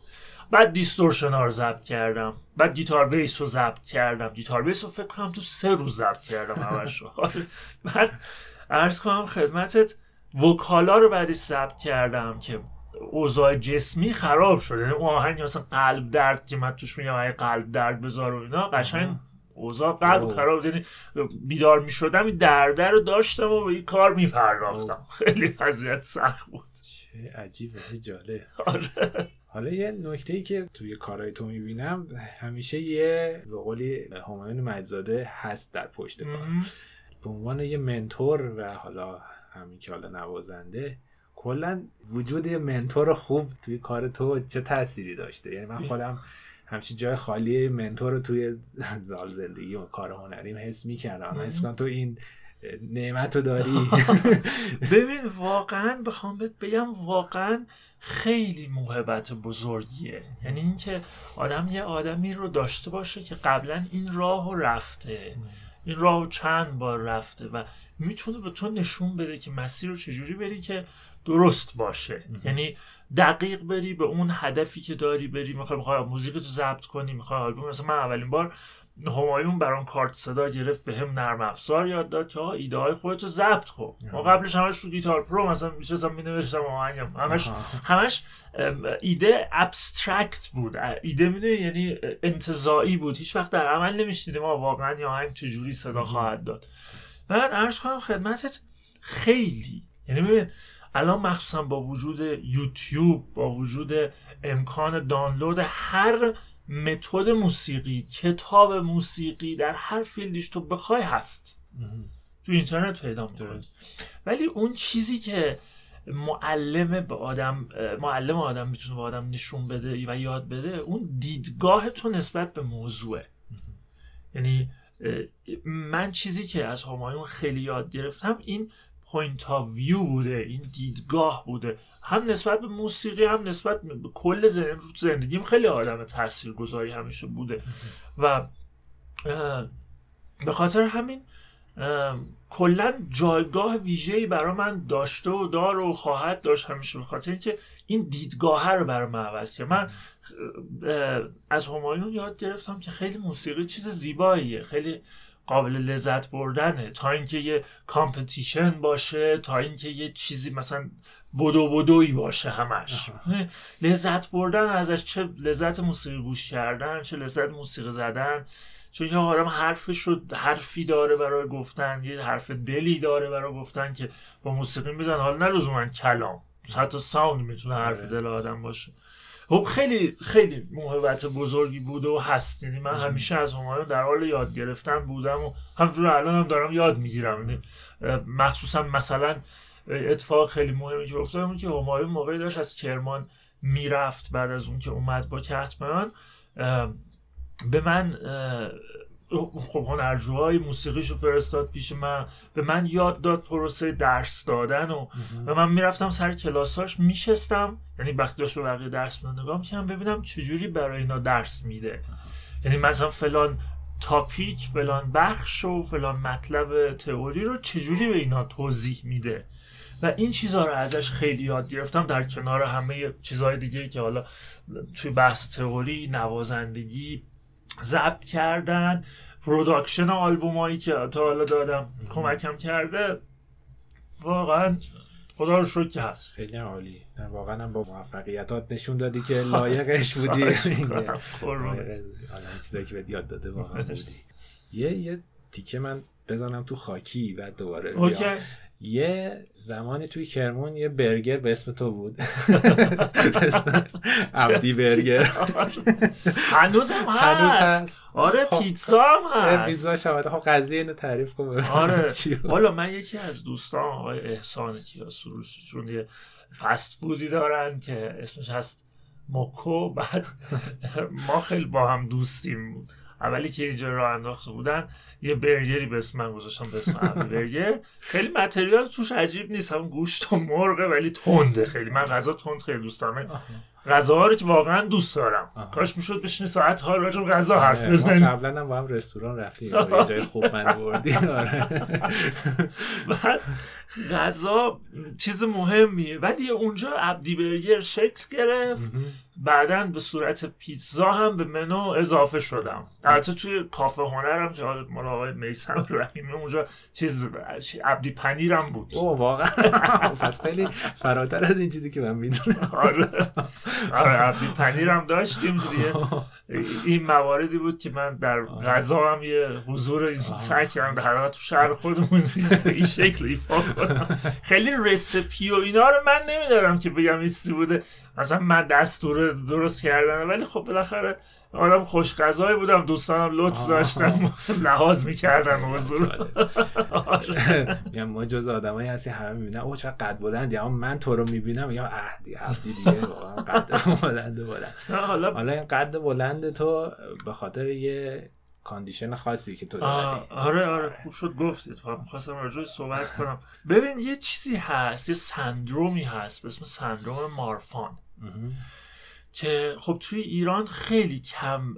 [SPEAKER 1] بعد distortion رو ضبط کردم. بعد گیتار bass رو ضبط کردم. گیتار bass رو فکر کنم تو سه روز ضبط کردم همش. رو بعد عرض کنم خدمتت وکالا رو بعدش ضبط کردم که اوضاع جسمی خراب شده یعنی اون آهنگ مثلا قلب درد که من توش میگم اگه قلب درد بذار و اینا قشنگ اوضاع قلب خراب یعنی بیدار می شدم این درده رو داشتم و به این کار می پرداختم خیلی وضعیت سخت بود.
[SPEAKER 2] چه عجیب چه جالب. آره. حالا یه نکته ای که توی کارهای تو می‌بینم همیشه یه به قولی همایون مجزاده هست در پشت کار. به عنوان یه منتور و حالا همین که حالا نوازنده کلا وجود یه منتور خوب توی کار تو چه تأثیری داشته؟ یعنی من خودم همچین جای خالی منتور رو توی زال زندگی و کار هنریم حس می‌کردم. حس کنم تو این نعمت رو داری.
[SPEAKER 1] ببین واقعا بخوام بهت بگم واقعا خیلی موهبت بزرگیه. یعنی اینکه آدم یه آدمی رو داشته باشه که قبلا این راه رو رفته. این راه چند بار رفته و می‌تونه به تو نشون بده که مسیر رو چجوری بری که درست باشه. یعنی دقیق بری به اون هدفی که داری بری می‌خوای می‌خوای موزیک تو ضبط کنی می‌خوای آلبوم مثلا من اولین بار همایون برام کارت صدا گرفت به هم نرم افزار یاد داد که ایده های خودتو ضبط کن. ما قبلش همش رو Guitar Pro مثلا میشستم مینوشتم آهنگم همش همش ایده abstract بود. ایده می‌دونی؟ یعنی انتظایی بود. هیچ وقت در عمل نمیشنیدیم ما واقعا یا آهنگ چجوری صدا خواهد داد. من عرض کنم خدمتت خیلی یعنی ببین الان مخصوصا با وجود یوتیوب با وجود امکان دانلود هر متد موسیقی کتاب موسیقی در هر فیلدیش تو بخوای هست. تو اینترنت پیدا می‌کنی. ولی اون چیزی که معلم به آدم معلم آدم می‌تونه به آدم نشون بده و یاد بده اون دیدگاه تو نسبت به موضوعه. یعنی من چیزی که از همایون خیلی یاد گرفتم این point of view بوده این دیدگاه بوده. هم نسبت به موسیقی هم نسبت به کل زندگیم خیلی آدم تاثیرگذاری همیشه بوده. و به خاطر همین کلا جایگاه ویژه‌ای برای من داشته و دار و خواهد داشت همیشه. به خاطر اینکه این دیدگاه رو برای من عوض من از همایون یاد گرفتم که خیلی موسیقی چیز زیباییه. خیلی قابل لذت بردنه. تا اینکه یه کامپتیشن باشه تا اینکه یه چیزی مثلا بدو بدویی باشه همش. لذت بردن ازش چه لذت موسیقی گوش کردن چه لذت موسیقی زدن. چون که آدم حرفش رو حرفی داره برای گفتن یه حرف دلی داره برای گفتن که با موسیقی میزن حالا نه کلام حتی ساوند می‌تونه حرف آره. دل آدم باشه. خب خیلی خیلی موهبت بزرگی بوده و هست. یعنی من همیشه از همایون در حال یاد گرفتن بودم و همجور الان هم دارم یاد می‌گیرم. یعنی مخصوصا مثلا اتفاق خیلی مهمی که افتاد اون که همایون موقعی داشت از کرمان می‌رفت بعد از اون که اومد با کتمان به من خب هنرجوهای موسیقیشو فرستاد پیش من. به من یاد داد پروسه درس دادن و و من می‌رفتم سر کلاساش میشستم. یعنی وقتی داشت به بقیه درس میدن نگاه می‌کنم ببینم چجوری برای اینا درس میده. یعنی مثلا فلان تاپیک فلان بخش و فلان مطلب تئوری رو چجوری به اینا توضیح میده. و این چیزها رو ازش خیلی یاد گرفتم. در کنار همه چیزهای دیگه که حالا توی بحث تئوری نوازندگی ضبط کردن production آلبومایی که تا حالا دادم کمکم کرده واقعا خدا رو شکر که هست.
[SPEAKER 2] خیلی عالی. واقعا با موفقیتات نشون دادی که لایقش بودی. چیزایی که بهت یاد داده واقعا بودی. یه یه تیکه من بزنم تو خاکی و دوباره یه زمانی توی کرمون یه برگر به اسم تو بود. اسم عبدی برگر.
[SPEAKER 1] هنوز هم هست. آره خب، پیتزا هم هست.
[SPEAKER 2] پیتزا شما خب قضیه اینو تعریف کن
[SPEAKER 1] آره. حالا من یکی از دوستان آقای احسان کیا سروششون یه فست فودی دارن که اسمش هست موکو بعد ما خیلی با هم دوستیم. اولی که اینجا راه انداخته بودن یه برگری به اسم من گذاشتم به اسم برگر. خیلی متریال توش عجیب نیست همون گوشت و مرغه ولی تنده خیلی. من غذا تند خیلی دوست دارم. غذاها رو که واقعا دوست دارم. آها. کاش می‌شد بشینی ساعت ها راجع غذا حرف آره، بزنیم.
[SPEAKER 2] قبلا هم با هم رستوران رفتیم. یه جای خوب من بردی آره.
[SPEAKER 1] بعد غذا چیز مهمیه. ولی اونجا عبدی برگر شکل گرفت. بعدا به صورت پیتزا هم به منو اضافه شدم. البته توی کافه هنرم که حالا مال آقای میسم رحیمی اونجا چیز عبدی پنیرم بود.
[SPEAKER 2] او واقعا. پس خیلی فراتر از این چیزی که من می‌دونم.
[SPEAKER 1] آره. آره عبدی پنیرم داشتیم دیگه. این مواردی بود که من در غذا هم یه حضور سعی کردم در تو شهر خودمون این شکل ایفا کنم. خیلی رسپی و اینا رو من نمیدارم که بگم این بوده. مثلا من دستور درست کردن ولی خب بالاخره آدم خوش غذایی بودم دوستانم لطف داشتن لحاظ می‌کردن موضوع
[SPEAKER 2] میگم ما جز آدمایی هستی همه می‌بینن او چقدر قد بلندی. اما من تو رو می‌بینم میگم اهدی اهدی دیگه قد بلند بلند. حالا حالا این قد بلند تو به خاطر یه کاندیشن خاصی که تو داری.
[SPEAKER 1] آره آره خوب شد گفتید خواستم راجع صحبت کنم. ببین یه چیزی هست یه سندرومی هست به اسم سندروم مارفان. که خب توی ایران خیلی کم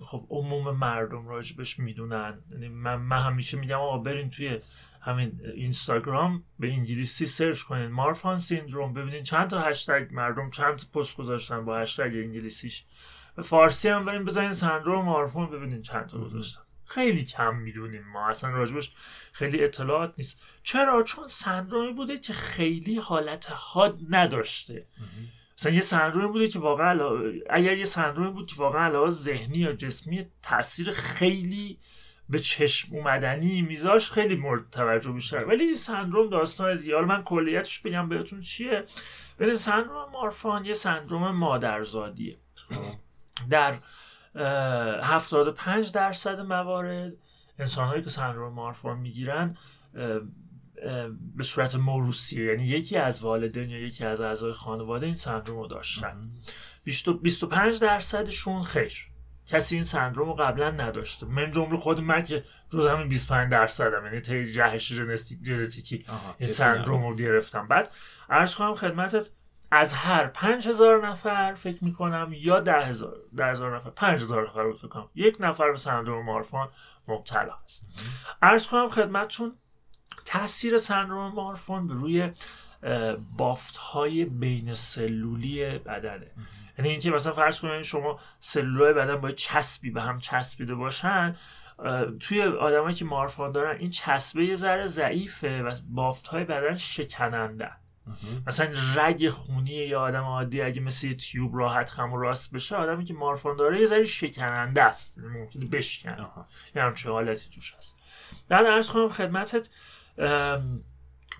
[SPEAKER 1] خب عموم مردم راجبش می‌دونن. یعنی من, من همیشه میگم آقا برین توی همین اینستاگرام به انگلیسی سرچ کنین. مارفان سیندروم ببینین چند تا هشتگ مردم چند تا پست گذاشتن با هشتگ انگلیسیش. به فارسی هم بریم بزنین سندروم مارفون ببینین چند تا گذاشتن. خیلی کم می‌دونیم ما. اصلا راجبش خیلی اطلاعات نیست. چرا؟ چون سندرومی بوده که خیلی حالت حاد نداشته. مثلا یه سندرومی بوده که واقعا اگر یه سندرومی بود که واقعا علاوه ذهنی یا جسمی تاثیر خیلی به چشم اومدنی میذاش خیلی مورد توجه بیشتر ولی این سندروم داستان دیگه. حالا من کلیتش بگم بهتون چیه؟ ببین سندروم مارفان یه سندروم مادرزادیه. در 75 درصد موارد انسانهایی که سندروم مارفان می‌گیرن به صورت موروسیه یعنی یکی از والدین یا یکی از اعضای خانواده این سندروم رو داشتن 25 درصدشون خیر. کسی این سندروم رو قبلا نداشته. من جمله خود من که جز همین 25 درصدم یعنی تی جهش ژنتیکی این سندروم رو گرفتم. بعد عرض کنم خدمتت از هر 5000 نفر فکر می‌کنم یا 10000 10000 نفر 5000 نفر رو فکر کنم یک نفر به سندروم مارفان مبتلا هست عرض کنم خدمتتون تاثیر سندروم مارفان به روی بافت های بین سلولی بدنه. یعنی اینکه مثلا فرض کنید شما سلولای بدن باید چسبی به هم چسبیده باشن توی آدمایی که مارفان دارن این چسبه یه ذره ضعیفه و بافت های بدن شکننده. مثلا رگ خونی یا آدم عادی اگه مثل یه تیوب راحت خم و راست بشه آدمی که مارفان داره یه ذره شکننده است. یعنی ممکنه بشکنه. یه همچه حالتی توش هست. بعد ارز کنم خدمتت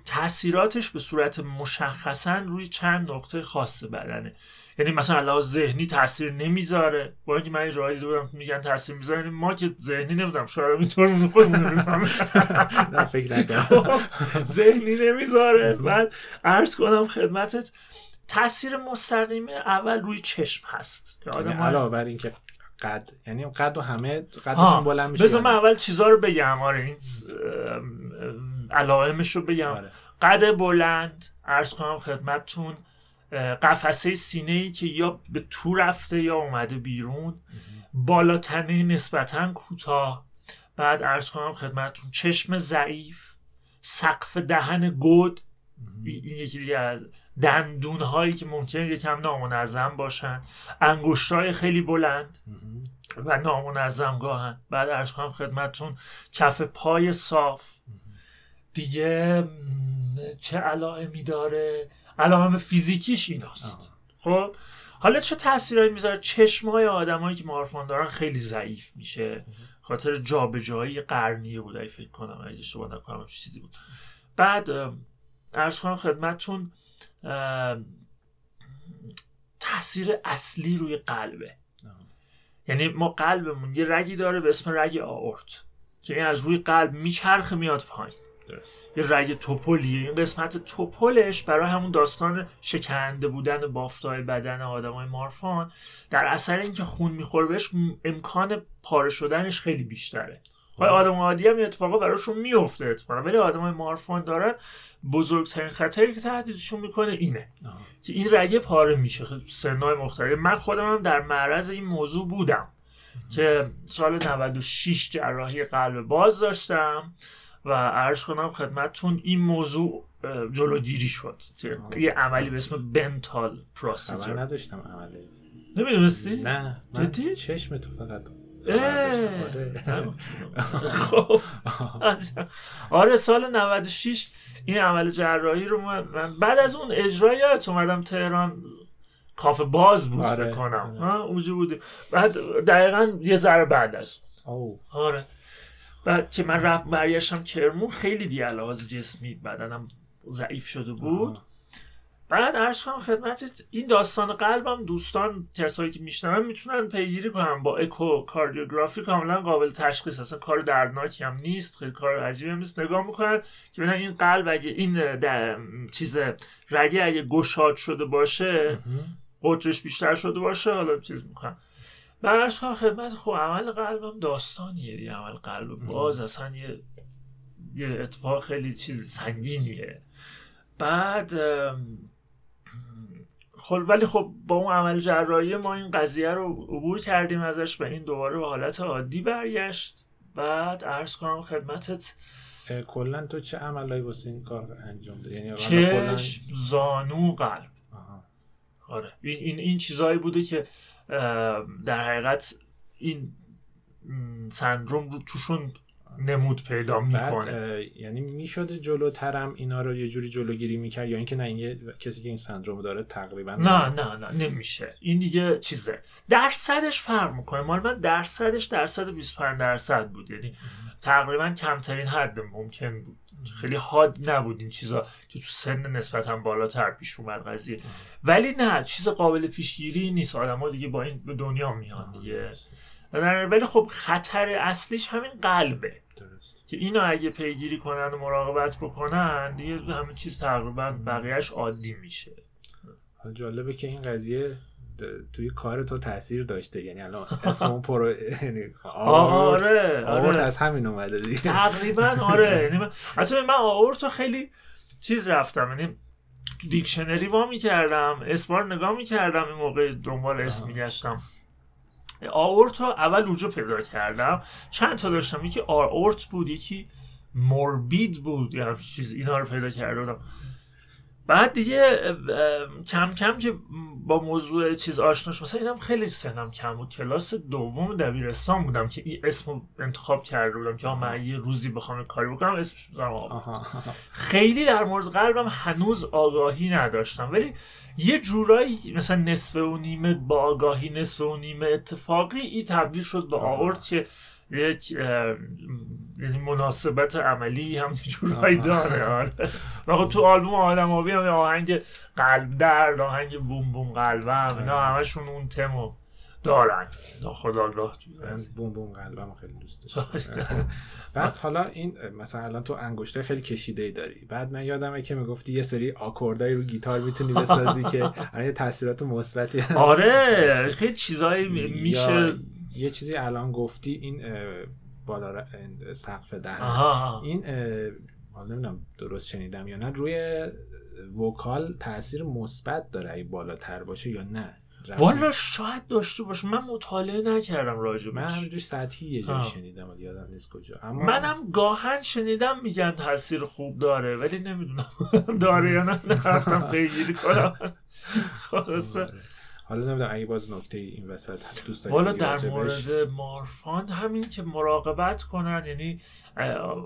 [SPEAKER 1] تاثیراتش به صورت مشخصا روی چند نقطه خاص بدنه. یعنی مثلا علاوه ذهنی تاثیر نمی‌ذاره. با اینکه من راه بودم میگن تاثیر می‌ذاره یعنی ما که ذهنی نمی‌دونم شاید اینطور خودمون
[SPEAKER 2] نه فکر نکنم
[SPEAKER 1] ذهنی نمی‌ذاره. بعد عرض کنم خدمتت تاثیر مستقیمه اول روی چشم هست.
[SPEAKER 2] که آدم علاوه بر اینکه قد یعنی قد و همه قدشون بلند میشه
[SPEAKER 1] بذار من اول چیزا رو بگم. آره این علائمش رو بگم. آره. قد بلند عرض کنم خدمتتون قفسه سینه ای که یا به تو رفته یا اومده بیرون بالاتنه نسبتا کوتاه. بعد ارز کنم خدمتتون چشم ضعیف سقف دهن گود. این یکی دندون هایی که ممکنه یکم نامنظم باشن. انگشت های خیلی بلند و نامنظم گاهن بعد ارز کنم خدمتتون کف پای صاف. دیگه چه علائمی داره؟ علائم فیزیکیش ایناست. خب؟ حالا چه تاثیرایی می‌ذاره؟ چشمای آدمایی که مارفان دارن خیلی ضعیف میشه. خاطر جابجایی قرنیه بود فکر کنم. اگه اشتباه نکنم چیزی بود. بعد ارز کنم خدمتتون تاثیر اصلی روی قلبه. یعنی ما قلبمون یه رگی داره به اسم رگ آورت که این از روی قلب میچرخه میاد پایین. یه رگ توپلیه. این قسمت توپلش برای همون داستان شکنده بودن بافتای بدن آدمای مارفان در اثر اینکه خون می‌خوره بهش امکان پاره شدنش خیلی بیشتره. و خب. آدم عادی هم اتفاقا براشون میفته اتفاقا. ولی آدمای مارفان دارن بزرگترین خطری که تهدیدشون می‌کنه اینه که این رگه پاره میشه. سنای مختلف. من خودم هم در معرض این موضوع بودم که سال 96 جراحی قلب باز داشتم و عرض کنم خدمتتون این موضوع جلوگیری شد. یه عملی به اسم بنتال پروسیجر.
[SPEAKER 2] نداشتم عملی
[SPEAKER 1] نمی‌دونستی؟
[SPEAKER 2] نه من چشم تو فقط
[SPEAKER 1] خب آره سال 96 این عمل جراحی رو من بعد از اون اجرایات اومدم تهران کافه باز بود آره. کنم آره. اونجا بود بعد دقیقا یه ذره بعد از
[SPEAKER 2] اون.
[SPEAKER 1] آره. بعد که من رفت برگشتم کرمون خیلی دیگه لحاظ جسمی بدنم ضعیف شده بود. بعد کنم خدمتت این داستان قلبم دوستان کسایی که میشنون می‌تونن پیگیری کنن با اکو کاردیوگرافی کاملا قابل تشخیص. اصلا کار دردناکی هم نیست خیلی کار عجیبی هم نیست. نگاه می‌کنن که ببینن این قلب اگه این چیز رگه اگه گشاد شده باشه قطرش بیشتر شده باشه حالا چیز می‌کنن. برش خدمت خب عمل قلبم داستانیه دیگه. عمل قلب باز اصلا یه یه اتفاق خیلی چیز سنگینیه. بعد خب ولی خب با اون عمل جراحی ما این قضیه رو عبور کردیم ازش و این دوباره به حالت عادی برگشت. بعد عرض کنم خدمتت.
[SPEAKER 2] کلا تو چه عملایی واسه این کار انجام دادی؟ یعنی
[SPEAKER 1] چشم زانو قلب.
[SPEAKER 2] آها.
[SPEAKER 1] آره. این این, این چیزایی بوده که در حقیقت این سندروم رو توشون نمود پیدا می‌کنه.
[SPEAKER 2] یعنی می‌شده جلوترم اینا رو یه جوری جلوگیری می‌کرد یا اینکه نه این یه کسی که این سندروم داره تقریبا
[SPEAKER 1] نه نه نه نمیشه. این دیگه چیزه. درصدش فرق می‌کنه. مال من درصدش درصد 25 درصد بود. یعنی تقریبا کمترین حد ممکن بود. خیلی حاد نبود این چیزا که تو سن نسبتا بالاتر پیش اومد قضیه. ولی نه چیز قابل پیشگیری نیست. آدما دیگه با این به دنیا میان دیگه. ولی خب خطر اصلیش همین قلبه. که اینو اگه پیگیری کنن و مراقبت بکنن دیگه همه چیز تقریبا بقیهش عادی میشه.
[SPEAKER 2] حالا جالبه که این قضیه توی کار تو تاثیر داشته. یعنی الان اسم اون پروژه یعنی Avert
[SPEAKER 1] آره
[SPEAKER 2] Avert
[SPEAKER 1] آره.
[SPEAKER 2] از همین اومده دیگه.
[SPEAKER 1] تقریبا آره. یعنی من اصلا من Avert و خیلی چیز رفتم. یعنی تو دیکشنری وا می‌کردم اسما رو نگاه می‌کردم این موقع دنبال اسم
[SPEAKER 2] آها.
[SPEAKER 1] میگشتم Avert و اول اونجا پیدا کردم. چند تا داشتم؟ یکی Avert بود یکی Morbid بود. همچین چیز اینا رو پیدا کرده بودم بعد دیگه کم کم که با موضوع چیز آشناش مثلا اینم خیلی سنم کم بود کلاس دوم دبیرستان بودم که این اسم رو انتخاب کرده بودم که من یه روزی بخوام کاری بکنم اسمش بذارم آورت.
[SPEAKER 2] آها
[SPEAKER 1] خیلی در مورد قلبم هنوز آگاهی نداشتم ولی یه جورایی مثلا نصف و نیمه با آگاهی نصف و نیمه اتفاقی این تبدیل شد به
[SPEAKER 2] آه.
[SPEAKER 1] آورت که یک یعنی مناسبت عملی هم جورایی. داره آره. و خب تو آلبوم آدم آبی هم آهنگ قلب درد آهنگ بوم بوم قلبم اینا
[SPEAKER 2] آه.
[SPEAKER 1] همشون اون تمو دارن. ناخداگاه
[SPEAKER 2] بوم بوم قلبم خیلی دوست داشتم. بعد حالا این مثلا الان تو انگشته خیلی کشیده ای داری. بعد من یادمه که می‌گفتی یه سری آکوردای رو گیتار می‌تونی بسازی که یه تاثیرات مثبتی.
[SPEAKER 1] آره خیلی چیزایی می- میشه
[SPEAKER 2] یه چیزی الان گفتی این بالا سقف دهن.
[SPEAKER 1] آها
[SPEAKER 2] این حالا نمی‌دونم درست شنیدم یا نه روی وکال تاثیر مثبت داره اگه بالاتر باشه یا نه.
[SPEAKER 1] والا شاید داشته باشه من مطالعه نکردم راجبش.
[SPEAKER 2] من همینجور سطحی یه جایی. شنیدم ولی یادم نیست کجا. اما
[SPEAKER 1] منم گاهن شنیدم میگن تاثیر خوب داره ولی نمی‌دونم. داره یا نه. نرفتم پیگیری کنم. خلاصه.
[SPEAKER 2] آره. حالا نمی‌دونم اگه باز نکته این وسط دوست داری
[SPEAKER 1] والا در؟ مورد مارفان همین که مراقبت کنن یعنی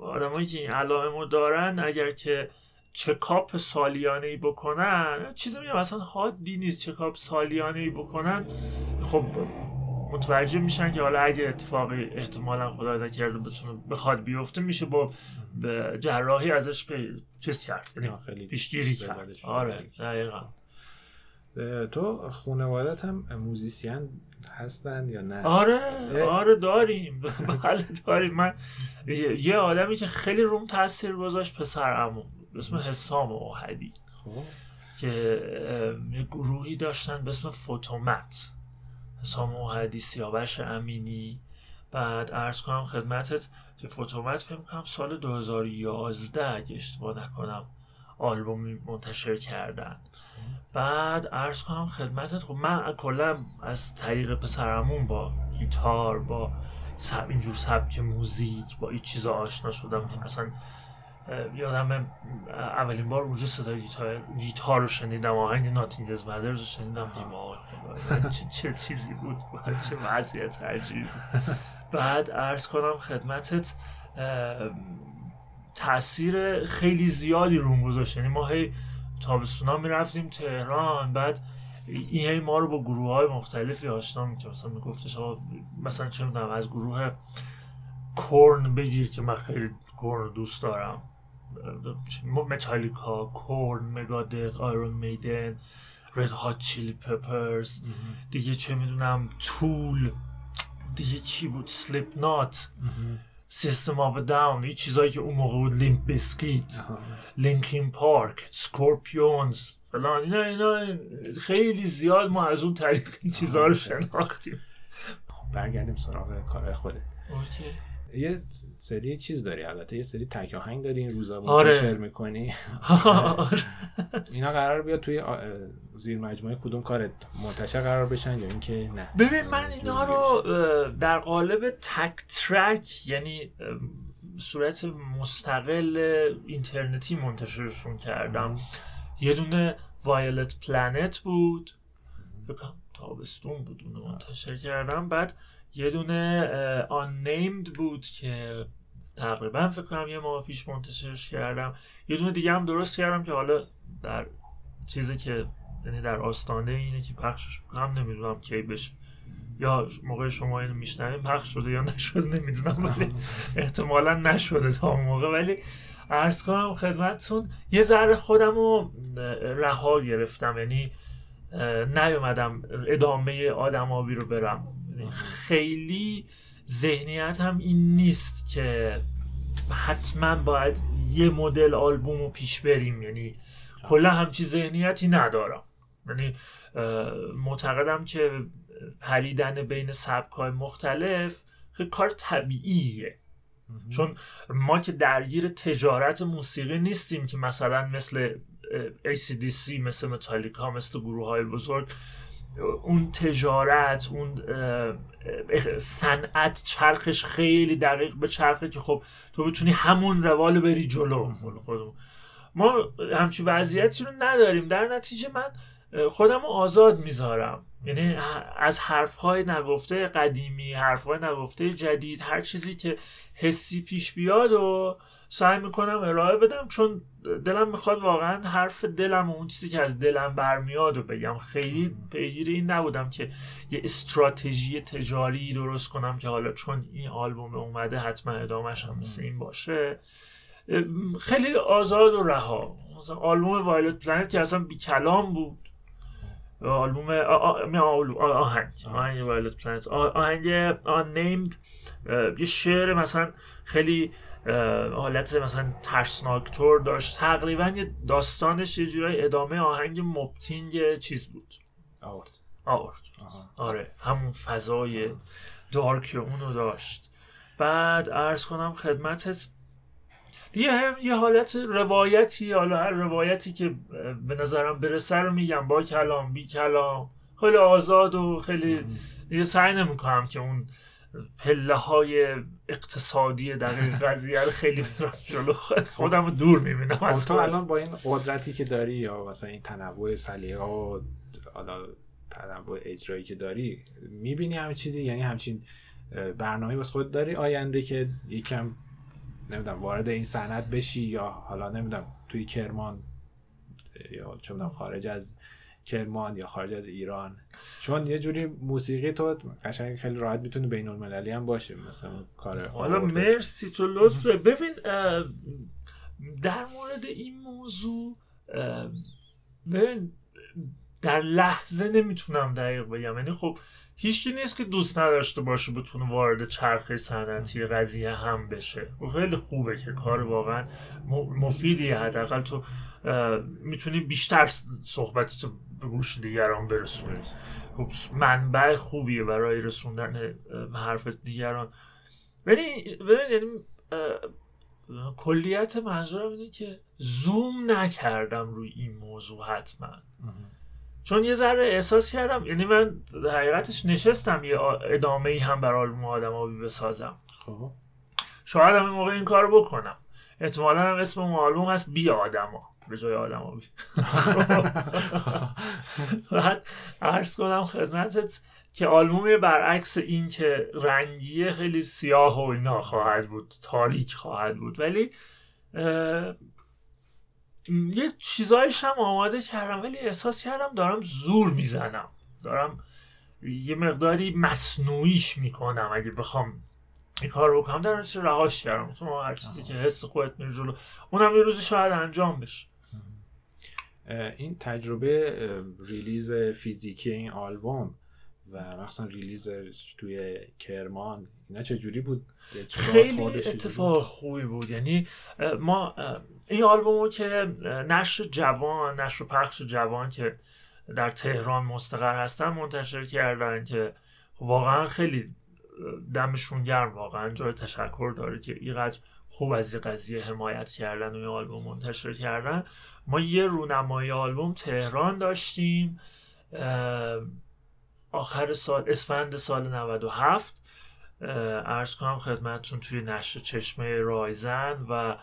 [SPEAKER 1] آدمایی که این علائم رو دارن اگر که چکاپ سالیانه ای بکنن چیزی میگم اصلا حادی نیست چکاپ سالیانه ای بکنن خب متوجه میشن که حالا اگه اتفاقی احتمالا خدا نکرده بتونه بخواد بیفته میشه با جراحی ازش پی... چیز کرد یعنی پیشگیری کرد آره. دقیقا
[SPEAKER 2] تو خانوادت هم موزیسین هستن یا نه؟
[SPEAKER 1] آره. آره داریم. بله داریم. من یه آدمی که خیلی روم تاثیر گذاشت پسرمون به اسم حسام اوهدی
[SPEAKER 2] خب.
[SPEAKER 1] که یه گروهی داشتن به اسم فوتومت. حسام اوهدی سیاوش امینی. بعد عرض کنم خدمتت که فوتومت فکر کنم سال 2011 اگه اشتباه نکنم آلبومی منتشر کردن. بعد عرض کنم خدمتت خب من کلا از طریق پسرمون با گیتار با سب اینجور سبک موزیک با این چیزا آشنا شدم که اصلا یادم اولین بار اونجا صدای گیتار گیتار رو شنیدم آهنگ ناتینگز مدرز رو شنیدم. چه, چه چیزی بود؟ چه وضعیت عجیبی بعد عرض کنم خدمتت تاثیر خیلی زیادی روم گذاشت. یعنی ما هی تابستونا می‌رفتیم تهران بعد این هی ما رو با گروه های مختلفی آشنا می‌کرد. مثلا میگفتش مثلا چه می‌دونم از گروه کورن بگیر که من خیلی کورن رو دوست دارم. متالیکا کورن مگادت آیرون میدن رد هات چیلی پپرز. دیگه چه می‌دونم تول. دیگه چی بود؟ Slipknot. System of a Down این چیزایی که اون موقع بود Limp Bizkit Linkin Park Scorpions فلان اینا اینا خیلی زیاد ما از اون طریق این چیزها رو شناختیم.
[SPEAKER 2] خب برگردیم سراغ کار خودت.
[SPEAKER 1] اوکی.
[SPEAKER 2] یه سری چیز داری البته یه سری تک آهنگ داری این روزا
[SPEAKER 1] آره.
[SPEAKER 2] منتشر می‌کنی.
[SPEAKER 1] آره.
[SPEAKER 2] اینا قرار بیاد توی زیر مجموعه کدوم کارت منتشر قرار بشن یا اینکه نه.
[SPEAKER 1] ببین من اینا رو در قالب تک ترک یعنی صورت مستقل اینترنتی منتشرشون کردم. یه دونه وایلت پلنت بود. تابستون بود اونو منتشر کردم. بعد یه دونه آن نیمد بود که تقریبا فکر کنم یه ماه پیش منتشرش کردم. یه دونه دیگه هم درست کردم که حالا در چیزی که یعنی در آستانه اینه که پخشش کنم نمی‌دونم کی بشه. یا موقع شما اینو میشنویم پخش شده یا نشده نمی‌دونم ولی احتمالا نشده تا اون موقع. ولی عرض کنم خدمتتون یه ذره خودم رو رها گرفتم. یعنی نیومدم ادامه آدمابی رو برم. خیلی ذهنیت هم این نیست که حتما باید یه مدل آلبوم رو پیش بریم. یعنی کلا همچی ذهنیتی ندارم. یعنی معتقدم که پریدن بین سبکای مختلف خیلی کار طبیعیه. چون ما که درگیر تجارت موسیقی نیستیم که مثلا مثل ACDC مثل متالیکا مثل گروه های بزرگ اون تجارت اون صنعت چرخش خیلی دقیق به چرخه که خب تو بتونی همون روال بری جلو خودمون. ما همچی وضعیتی رو نداریم در نتیجه من خودم رو آزاد می‌ذارم یعنی از حرف های نگفته قدیمی حرف های نگفته جدید هر چیزی که حسی پیش بیاد و سعی می‌کنم ارائه بدم چون دلم می‌خواد واقعا حرف دلم و اون چیزی که از دلم برمیاد رو بگم. خیلی پیگیر این نبودم که یه استراتژی تجاری درست کنم که حالا چون این آلبوم اومده حتما ادامهش هم مثل این باشه. خیلی آزاد و رها. مثلا آلبوم Violet Planet که اصلا بی کلام بود. آلبوم آهنگ. آهنگ Violet Planet آهنگ Unnamed یه شعر مثلا خیلی حالت مثلا ترسناکتور داشت. تقریبا یه داستانش یه جورای ادامه آهنگ مبتینگ چیز بود.
[SPEAKER 2] آورد.
[SPEAKER 1] آورد. آره همون فضای دارک اونو داشت. بعد عرض کنم خدمتت دیگه هم یه حالت روایتی حالا هر روایتی که به نظرم برسه رو میگم. با کلام بی کلام. خیلی آزاد و خیلی دیگه سعی نمی‌کنم که اون پله های اقتصادی دقیق قضیه رو خیلی جلو. خودم رو دور می‌بینم
[SPEAKER 2] خب
[SPEAKER 1] از
[SPEAKER 2] تو. الان با این قدرتی که داری یا مثلا این تنوع سلیقه و حالا تنوع اجرایی که داری می‌بینی همین چیزی؟ یعنی همچین برنامه واسه خود داری؟ آینده که یکم نمی‌دونم وارد این صنعت بشی یا حالا نمی‌دونم توی کرمان یا چه می‌دونم خارج از کرمان یا خارج از ایران. چون یه جوری موسیقی تو قشنگ خیلی راحت می‌تونه بین المللی هم باشه مثلا کار
[SPEAKER 1] حالا
[SPEAKER 2] آوردت.
[SPEAKER 1] مرسی تو لطفه ببین در مورد این موضوع ببین در لحظه نمی‌تونم دقیق بگم. یعنی خب هیچکی نیست که دوست نداشته باشه بتونه وارد چرخه صنعتی قضیه هم بشه. و خیلی خوبه که کار واقعا مفیدیه. حداقل تو می‌تونی بیشتر صحبت تو به گوش دیگران برسونی خب منبع خوبیه برای رسوندن حرف دیگران. ولی ببین یعنی کلیت منظورم اینه که زوم نکردم روی این موضوع حتما. چون یه ذره احساس کردم یعنی من حقیقتش نشستم یه ادامه ای هم برای آلبوم آدمابی بسازم.
[SPEAKER 2] خب.
[SPEAKER 1] شاید هم این موقع این کار بکنم. احتمالا هم اسم اون آلبوم هست بی آدما. به جای آدمابی بعد عرض کنم خدمتت که آلبوم برعکس این که رنگیه خیلی سیاه و اینا خواهد بود تاریک خواهد بود. ولی یه چیزایش هم آماده کردم ولی احساس کردم دارم زور می‌زنم. دارم یه مقداری مصنوعیش می‌کنم اگه بخوام این کار بکنم. در رهاش کردم. چون هر چیزی که حس خودت میره جلو اونم یه روزی شاید انجام بشه.
[SPEAKER 2] این تجربه release فیزیکی این آلبوم و مخصوصا release توی کرمان اینا چجوری بود؟
[SPEAKER 1] خیلی اتفاق خوبی بود. یعنی ما این آلبومو که اه، نشر جوان نشر پخش جوان که در تهران مستقر هستن منتشر کردن که واقعا خیلی دمشون گرم واقعا. جای تشکر داره که اینقدر خوب از این قضیه حمایت کردن و این آلبوم منتشر کردن. ما یه رونمایی آلبوم تهران داشتیم آخر سال اسفند سال 97 ارز کنم خدمتتون توی نشر چشمه رایزن و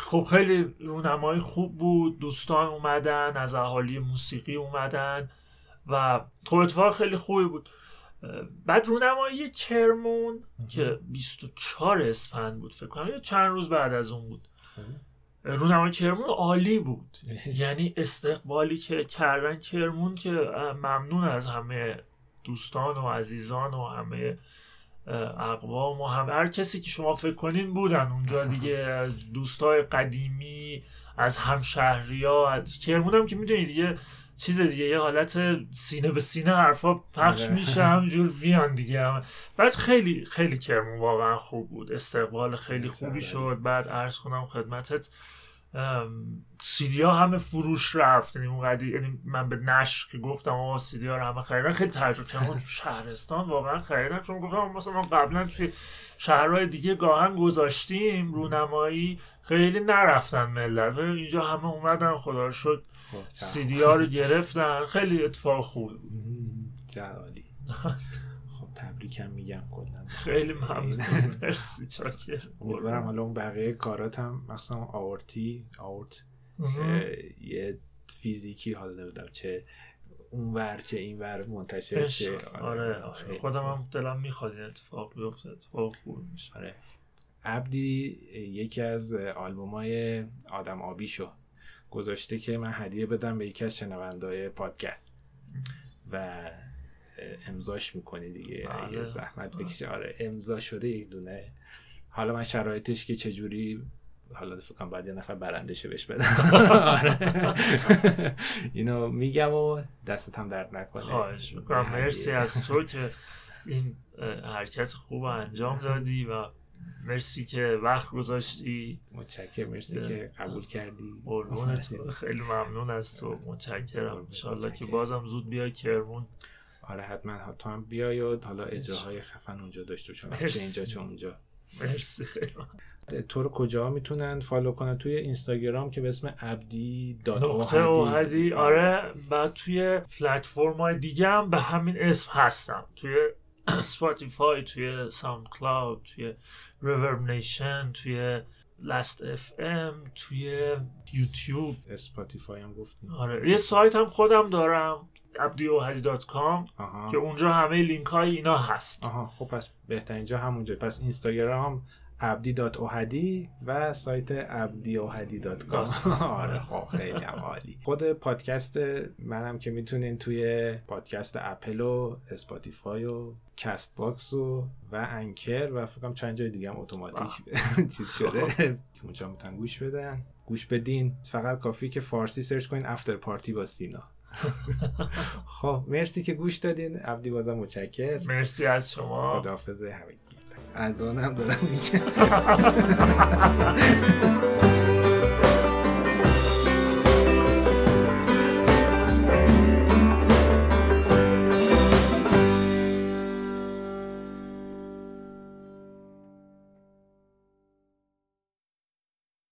[SPEAKER 1] خب خیلی رونمایی خوب بود. دوستان اومدن از اهالی موسیقی اومدن و خب اتفاق خیلی خوبی بود. بعد رونمایی کرمون که 24 اسفند بود فکر کنم چند روز بعد از اون بود. خب. رونمایی کرمون عالی بود. یعنی استقبالی که کردن کرمون که ممنون از همه دوستان و عزیزان و همه اقوام و هم هر کسی که شما فکر کنین بودن اونجا دیگه دوستای قدیمی از همشهری ها از کرمون هم که می‌دونی دیگه چیز دیگه یه حالت سینه به سینه حرفا پخش آره. میشه همجور بیان دیگه. بعد خیلی خیلی کرمون واقعا خوب بود. استقبال خیلی خوبی شد. بعد عرض کنم خدمتت. سیدی ها همه فروش رفت. یعنی اون یعنی من به نشر که گفتم آقا سیدی ها رو همه خریدن خیلی تجربه کردم. تو شهرستان واقعا خریدن؟ چون گفتم مثلا قبلا توی شهرهای دیگه گاهن گذاشتیم رونمایی خیلی نرفتن ملت. اینجا همه اومدن خدا رو شد خب، سیدی ها رو گرفتن. خیلی اتفاق خوب
[SPEAKER 2] جوالی خب تبریکم میگم کلا.
[SPEAKER 1] خیلی ممنون. مرسی چاکر.
[SPEAKER 2] امیدوارم حالا اون بقیه کارات هم مثلا آورتی آورت یه فیزیکی حالا نمی‌دونم چه اون ور چه این ور منتشر شه.
[SPEAKER 1] آره, آره. خودم هم دلم می‌خواد این اتفاق بیفته اتفاق خوب میشه.
[SPEAKER 2] آره. عبدی یکی از آلبوم های آدم آبیشو گذاشته که من هدیه بدم به یکی از شنوندهای پادکست. و امضاش می‌کنی دیگه. بله. زحمت بکشه آره امضا شده یک دونه. حالا من شرایطش که چجوری حالا فکر کنم بعد یه نفر برندشه بهش بدم. آره. اینو میگم و دستت هم درد نکنه.
[SPEAKER 1] خواهش می‌کنم. مرسی از تو که این حرکت خوب انجام دادی و مرسی که وقت گذاشتی.
[SPEAKER 2] متشکر مرسی که قبول کردی.
[SPEAKER 1] تو. خیلی ممنون از تو. متشکرم. انشالله که بازم زود بیای کرمون.
[SPEAKER 2] آره حتما. تو هم بیای و حالا اجراهای خفن اونجا داشته چون چه اینجا چه اونجا.
[SPEAKER 1] مرسی.
[SPEAKER 2] تو رو کجا می‌تونن follow کنن؟ توی اینستاگرام که به اسم عبدی dot
[SPEAKER 1] اوحدی. آره. بعد توی پلتفرم های دیگه هم به همین اسم هستم. توی Spotify توی SoundCloud توی ReverbNation توی Last.fm توی YouTube
[SPEAKER 2] Spotify هم گفتیم.
[SPEAKER 1] آره. یه سایت هم خودم دارم. abdiohadi.com که اونجا همه لینک های اینا هست.
[SPEAKER 2] آها. خب پس بهترین جا همونجا. پس اینستاگرام اوحدی و سایت com آره خب خیلی هم عالی. خود پادکست منم که می‌تونین توی پادکست اپل و Spotify و Castbox و و Anchor و فکرم چند جای دیگه هم اتوماتیک چیز شده. که اونجا می‌تونن گوش بدن. گوش بدین. فقط کافی که فارسی search کنین. After Party با سینا. خب مرسی که گوش دادین. عبدی بازم متشکر.
[SPEAKER 1] مرسی از شما.
[SPEAKER 2] خداحافظ همگی. از آنم دارم میگم.